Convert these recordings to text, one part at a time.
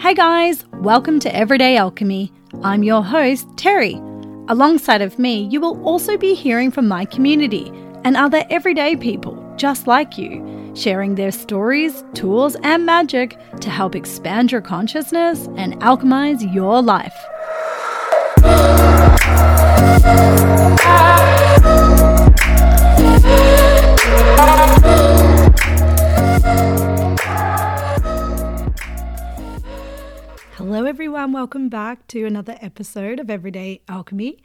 Hey guys, welcome to Everyday Alchemy. I'm your host, Terry. Alongside of me, you will also be hearing from my community and other everyday people just like you, sharing their stories, tools, and magic to help expand your consciousness and alchemize your life. Hello, everyone. Welcome back to another episode of Everyday Alchemy.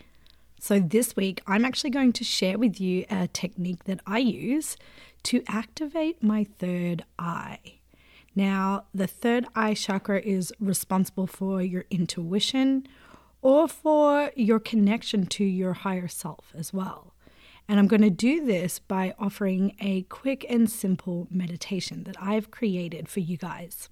So, this week I'm actually going to share with you a technique that I use to activate my third eye. Now, the third eye chakra is responsible for your intuition or for your connection to your higher self as well. And I'm going to do this by offering a quick and simple meditation that I've created for you guys.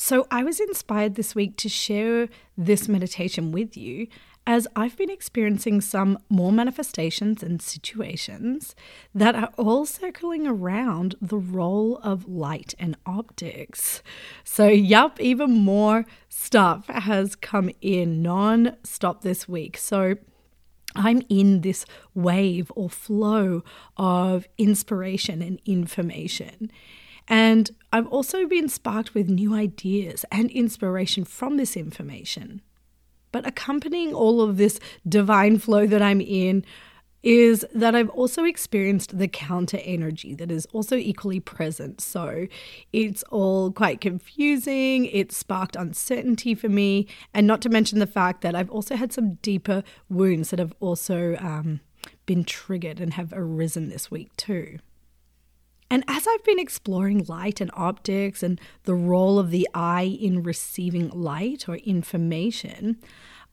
So, I was inspired this week to share this meditation with you as I've been experiencing some more manifestations and situations that are all circling around the role of light and optics. So, yup, even more stuff has come in non stop this week. So, I'm in this wave or flow of inspiration and information. And I've also been sparked with new ideas and inspiration from this information. But accompanying all of this divine flow that I'm in is that I've also experienced the counter energy that is also equally present. So it's all quite confusing. It sparked uncertainty for me. And not to mention the fact that I've also had some deeper wounds that have also um, been triggered and have arisen this week too. And as I've been exploring light and optics and the role of the eye in receiving light or information,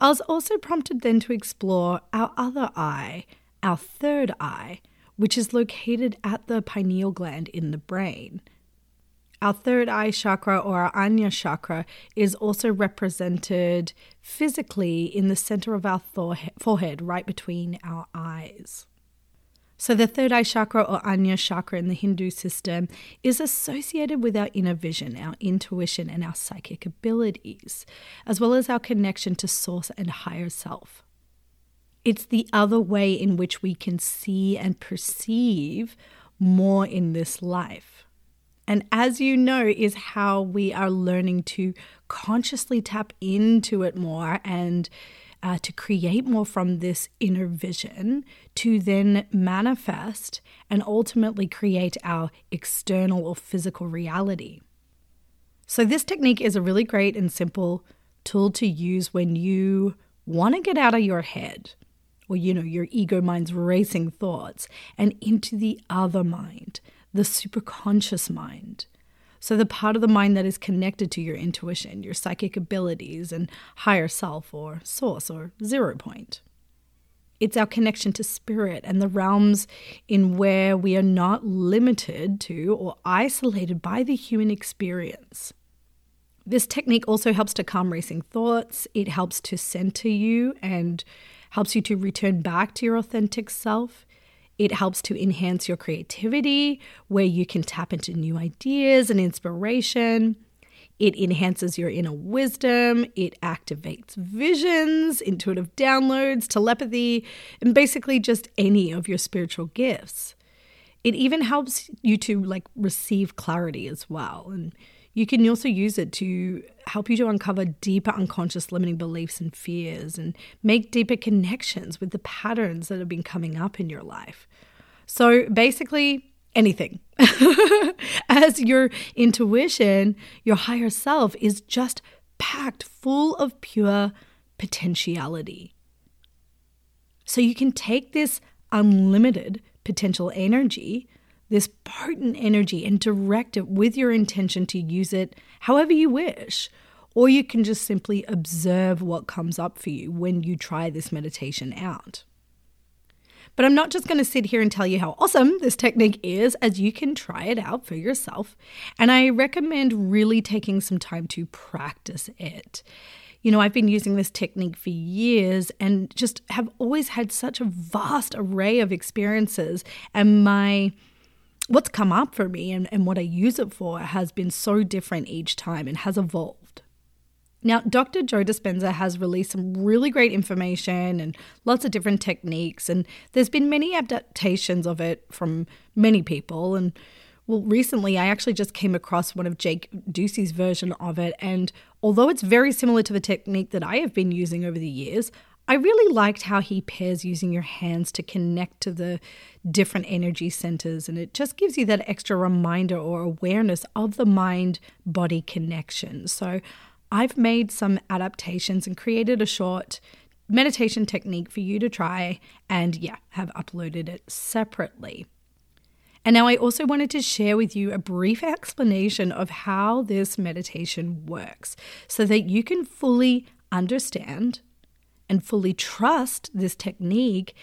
I was also prompted then to explore our other eye, our third eye, which is located at the pineal gland in the brain. Our third eye chakra or our Ajna chakra is also represented physically in the center of our forehead, right between our eyes. So, the third eye chakra or Ajna chakra in the Hindu system is associated with our inner vision, our intuition, and our psychic abilities, as well as our connection to source and higher self. It's the other way in which we can see and perceive more in this life. And as you know, is how we are learning to consciously tap into it more and uh, to create more from this inner vision to then manifest and ultimately create our external or physical reality. So, this technique is a really great and simple tool to use when you want to get out of your head or, you know, your ego mind's racing thoughts and into the other mind, the superconscious mind. So, the part of the mind that is connected to your intuition, your psychic abilities, and higher self or source or zero point. It's our connection to spirit and the realms in where we are not limited to or isolated by the human experience. This technique also helps to calm racing thoughts. It helps to center you and helps you to return back to your authentic self. It helps to enhance your creativity, where you can tap into new ideas and inspiration. It enhances your inner wisdom. It activates visions, intuitive downloads, telepathy, and basically just any of your spiritual gifts. It even helps you to like receive clarity as well. And you can also use it to help you to uncover deeper unconscious limiting beliefs and fears and make deeper connections with the patterns that have been coming up in your life. So basically, anything. As your intuition, your higher self is just packed full of pure potentiality. So you can take this unlimited potential energy this potent energy and direct it with your intention to use it however you wish. Or you can just simply observe what comes up for you when you try this meditation out. But I'm not just going to sit here and tell you how awesome this technique is, as you can try it out for yourself. And I recommend really taking some time to practice it. You know, I've been using this technique for years and just have always had such a vast array of experiences. And my what's come up for me and, and what I use it for has been so different each time and has evolved. Now, Dr. Joe Dispenza has released some really great information and lots of different techniques, and there's been many adaptations of it from many people. And well, recently I actually just came across one of Jake Ducey's version of it, and although it's very similar to the technique that I have been using over the years, I really liked how he pairs using your hands to connect to the different energy centers, and it just gives you that extra reminder or awareness of the mind body connection. So, I've made some adaptations and created a short meditation technique for you to try, and yeah, have uploaded it separately. And now I also wanted to share with you a brief explanation of how this meditation works so that you can fully understand and fully trust this technique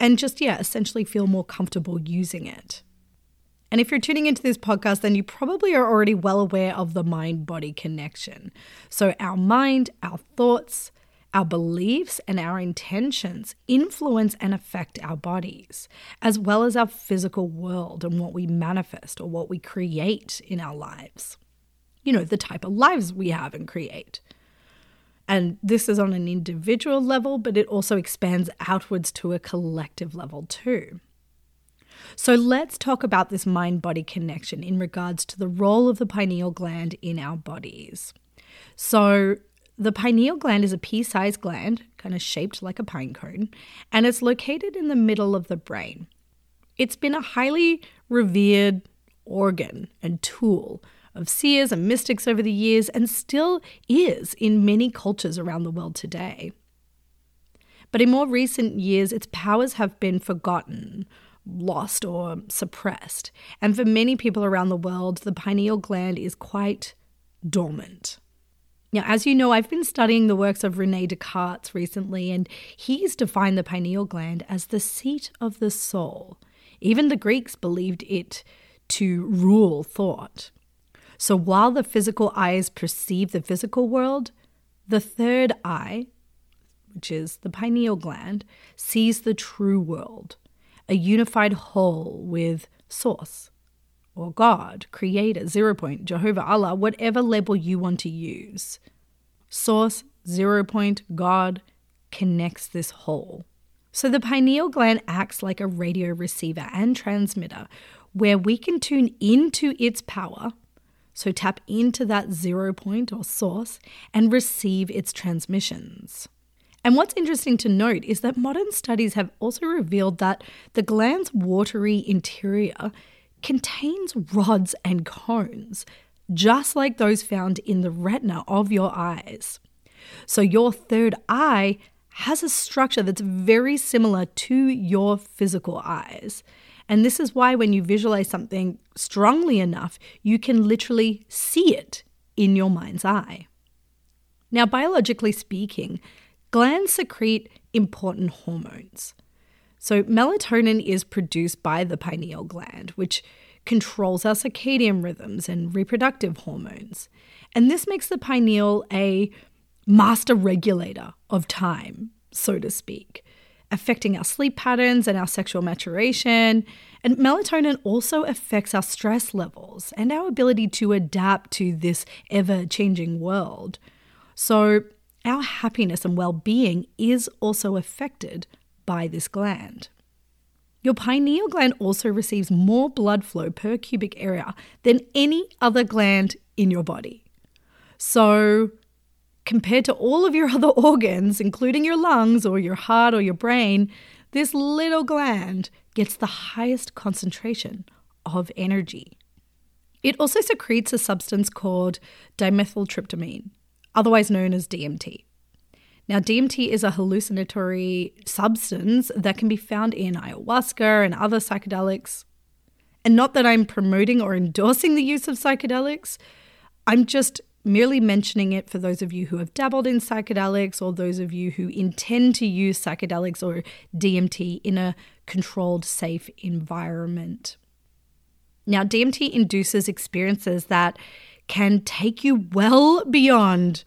and just, yeah, essentially feel more comfortable using it. And if you're tuning into this podcast, then you probably are already well aware of the mind body connection. So, our mind, our thoughts, our beliefs, and our intentions influence and affect our bodies, as well as our physical world and what we manifest or what we create in our lives. You know, the type of lives we have and create. And this is on an individual level, but it also expands outwards to a collective level too. So let's talk about this mind body connection in regards to the role of the pineal gland in our bodies. So, the pineal gland is a pea sized gland, kind of shaped like a pine cone, and it's located in the middle of the brain. It's been a highly revered organ and tool of seers and mystics over the years and still is in many cultures around the world today. But in more recent years, its powers have been forgotten lost or suppressed. And for many people around the world, the pineal gland is quite dormant. Now, as you know, I've been studying the works of Rene Descartes recently, and he's defined the pineal gland as the seat of the soul. Even the Greeks believed it to rule thought. So while the physical eyes perceive the physical world, the third eye, which is the pineal gland, sees the true world, a unified whole with Source or God, Creator, Zero Point, Jehovah, Allah, whatever label you want to use. Source, Zero Point, God connects this whole. So the pineal gland acts like a radio receiver and transmitter where we can tune into its power. So tap into that zero point or source and receive its transmissions. And what's interesting to note is that modern studies have also revealed that the gland's watery interior contains rods and cones, just like those found in the retina of your eyes. So, your third eye has a structure that's very similar to your physical eyes. And this is why, when you visualize something strongly enough, you can literally see it in your mind's eye. Now, biologically speaking, Glands secrete important hormones. So, melatonin is produced by the pineal gland, which controls our circadian rhythms and reproductive hormones. And this makes the pineal a master regulator of time, so to speak, affecting our sleep patterns and our sexual maturation. And melatonin also affects our stress levels and our ability to adapt to this ever changing world. So, our happiness and well being is also affected by this gland. Your pineal gland also receives more blood flow per cubic area than any other gland in your body. So, compared to all of your other organs, including your lungs or your heart or your brain, this little gland gets the highest concentration of energy. It also secretes a substance called dimethyltryptamine, otherwise known as DMT. Now, DMT is a hallucinatory substance that can be found in ayahuasca and other psychedelics. And not that I'm promoting or endorsing the use of psychedelics, I'm just merely mentioning it for those of you who have dabbled in psychedelics or those of you who intend to use psychedelics or DMT in a controlled, safe environment. Now, DMT induces experiences that can take you well beyond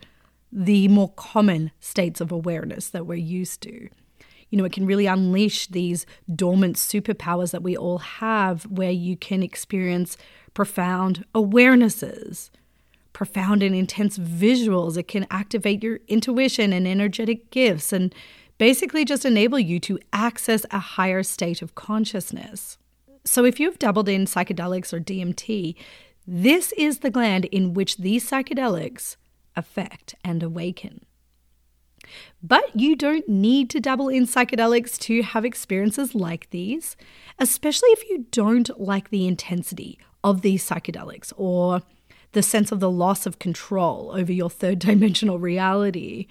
the more common states of awareness that we're used to. You know, it can really unleash these dormant superpowers that we all have, where you can experience profound awarenesses, profound and intense visuals. It can activate your intuition and energetic gifts and basically just enable you to access a higher state of consciousness. So, if you've dabbled in psychedelics or DMT, this is the gland in which these psychedelics affect and awaken. But you don't need to dabble in psychedelics to have experiences like these, especially if you don't like the intensity of these psychedelics or the sense of the loss of control over your third dimensional reality.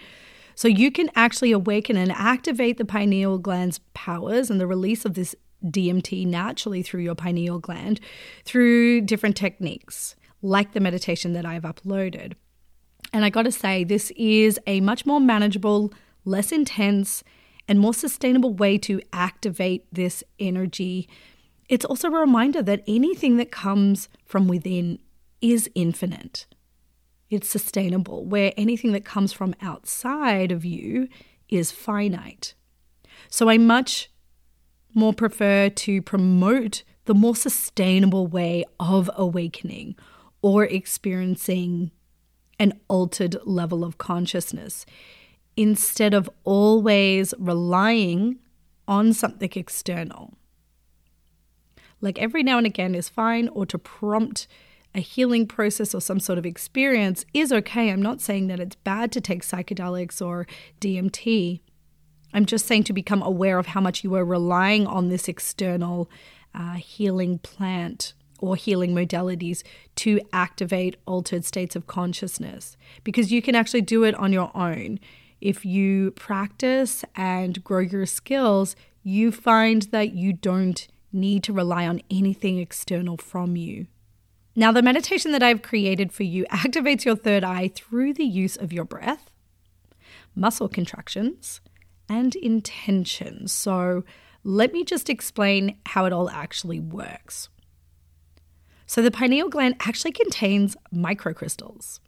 So you can actually awaken and activate the pineal gland's powers and the release of this DMT naturally through your pineal gland through different techniques, like the meditation that I've uploaded. And I got to say, this is a much more manageable, less intense, and more sustainable way to activate this energy. It's also a reminder that anything that comes from within is infinite. It's sustainable, where anything that comes from outside of you is finite. So I much more prefer to promote the more sustainable way of awakening or experiencing an altered level of consciousness instead of always relying on something external. Like every now and again is fine, or to prompt a healing process or some sort of experience is okay. I'm not saying that it's bad to take psychedelics or DMT. I'm just saying to become aware of how much you are relying on this external uh, healing plant or healing modalities to activate altered states of consciousness because you can actually do it on your own. If you practice and grow your skills, you find that you don't need to rely on anything external from you. Now, the meditation that I've created for you activates your third eye through the use of your breath, muscle contractions, and intention. So, let me just explain how it all actually works. So, the pineal gland actually contains microcrystals.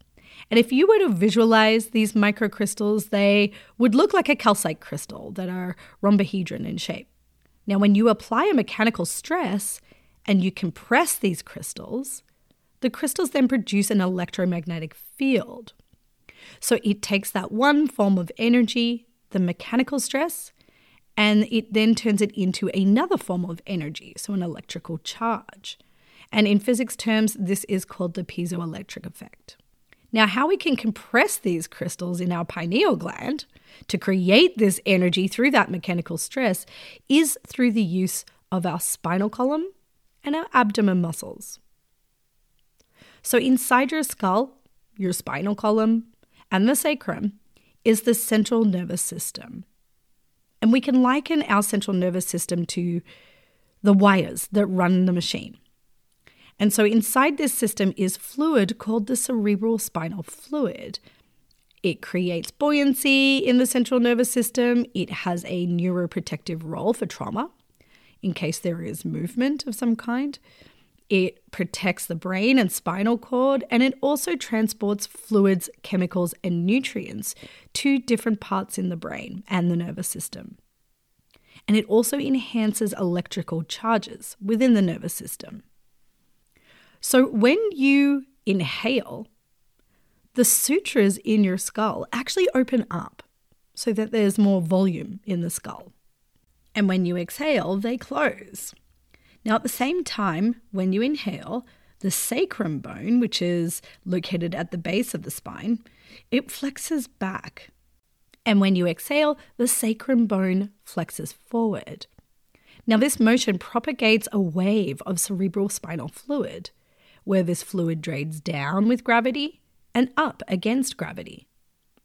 And if you were to visualize these microcrystals, they would look like a calcite crystal that are rhombohedron in shape. Now, when you apply a mechanical stress and you compress these crystals, the crystals then produce an electromagnetic field. So it takes that one form of energy, the mechanical stress, and it then turns it into another form of energy, so an electrical charge. And in physics terms, this is called the piezoelectric effect. Now, how we can compress these crystals in our pineal gland to create this energy through that mechanical stress is through the use of our spinal column and our abdomen muscles. So, inside your skull, your spinal column, and the sacrum is the central nervous system. And we can liken our central nervous system to the wires that run the machine. And so inside this system is fluid called the cerebral spinal fluid. It creates buoyancy in the central nervous system. It has a neuroprotective role for trauma in case there is movement of some kind. It protects the brain and spinal cord, and it also transports fluids, chemicals, and nutrients to different parts in the brain and the nervous system. And it also enhances electrical charges within the nervous system. So when you inhale, the sutras in your skull actually open up so that there's more volume in the skull. And when you exhale, they close. Now, at the same time, when you inhale, the sacrum bone, which is located at the base of the spine, it flexes back. And when you exhale, the sacrum bone flexes forward. Now, this motion propagates a wave of cerebral spinal fluid where this fluid drains down with gravity and up against gravity.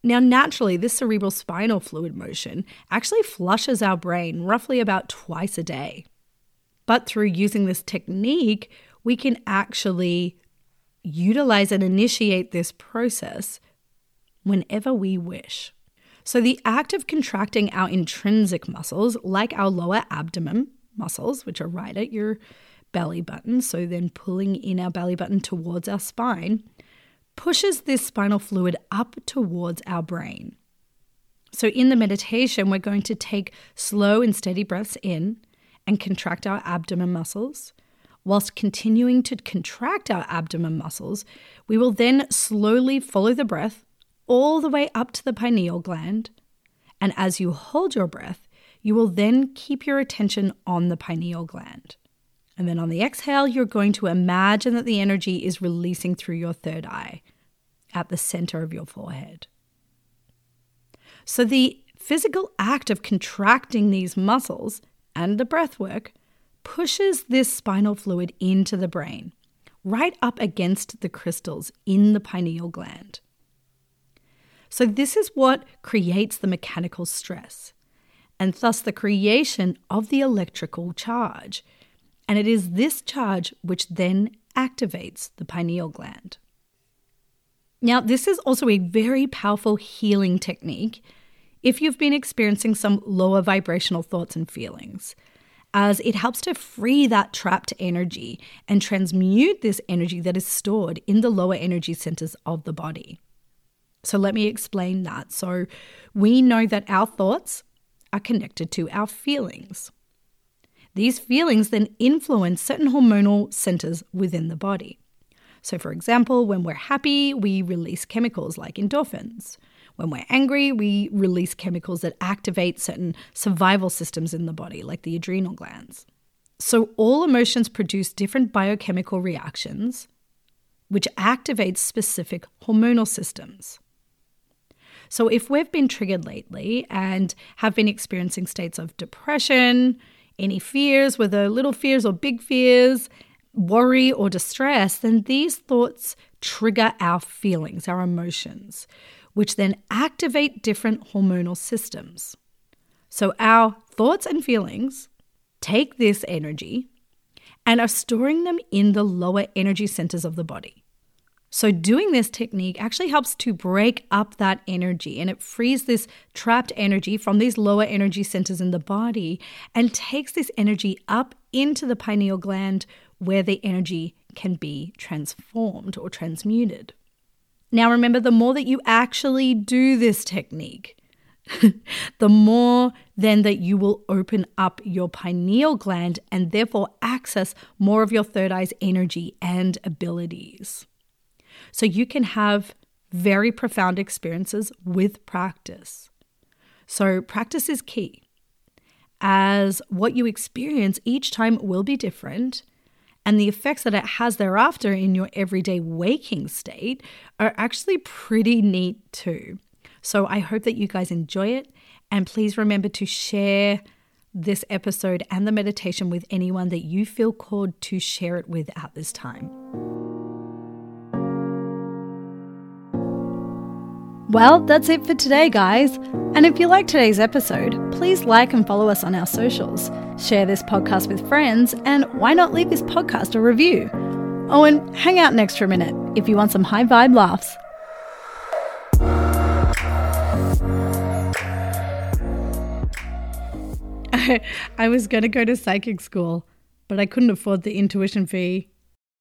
Now, naturally, this cerebral spinal fluid motion actually flushes our brain roughly about twice a day. But through using this technique, we can actually utilize and initiate this process whenever we wish. So, the act of contracting our intrinsic muscles, like our lower abdomen muscles, which are right at your belly button, so then pulling in our belly button towards our spine, pushes this spinal fluid up towards our brain. So, in the meditation, we're going to take slow and steady breaths in and contract our abdomen muscles whilst continuing to contract our abdomen muscles, we will then slowly follow the breath all the way up to the pineal gland. And as you hold your breath, you will then keep your attention on the pineal gland. And then on the exhale, you're going to imagine that the energy is releasing through your third eye at the center of your forehead. So, the physical act of contracting these muscles and the breath work pushes this spinal fluid into the brain, right up against the crystals in the pineal gland. So, this is what creates the mechanical stress, and thus the creation of the electrical charge. And it is this charge which then activates the pineal gland. Now, this is also a very powerful healing technique if you've been experiencing some lower vibrational thoughts and feelings, as it helps to free that trapped energy and transmute this energy that is stored in the lower energy centers of the body. So, let me explain that. So, we know that our thoughts are connected to our feelings. These feelings then influence certain hormonal centers within the body. So, for example, when we're happy, we release chemicals like endorphins. When we're angry, we release chemicals that activate certain survival systems in the body, like the adrenal glands. So, all emotions produce different biochemical reactions, which activate specific hormonal systems. So, if we've been triggered lately and have been experiencing states of depression, any fears, whether little fears or big fears, worry or distress, then these thoughts trigger our feelings, our emotions, which then activate different hormonal systems. So our thoughts and feelings take this energy and are storing them in the lower energy centers of the body. So, doing this technique actually helps to break up that energy and it frees this trapped energy from these lower energy centers in the body and takes this energy up into the pineal gland where the energy can be transformed or transmuted. Now, remember, the more that you actually do this technique, the more then that you will open up your pineal gland and therefore access more of your third eye's energy and abilities. So you can have very profound experiences with practice. So, practice is key, as what you experience each time will be different and the effects that it has thereafter in your everyday waking state are actually pretty neat too. So I hope that you guys enjoy it. And please remember to share this episode and the meditation with anyone that you feel called to share it with at this time. Well, that's it for today, guys. And if you like today's episode, please like and follow us on our socials, share this podcast with friends, and why not leave this podcast a review? Oh, and hang out next for a minute if you want some high vibe laughs. I was going to go to psychic school, but I couldn't afford the intuition fee.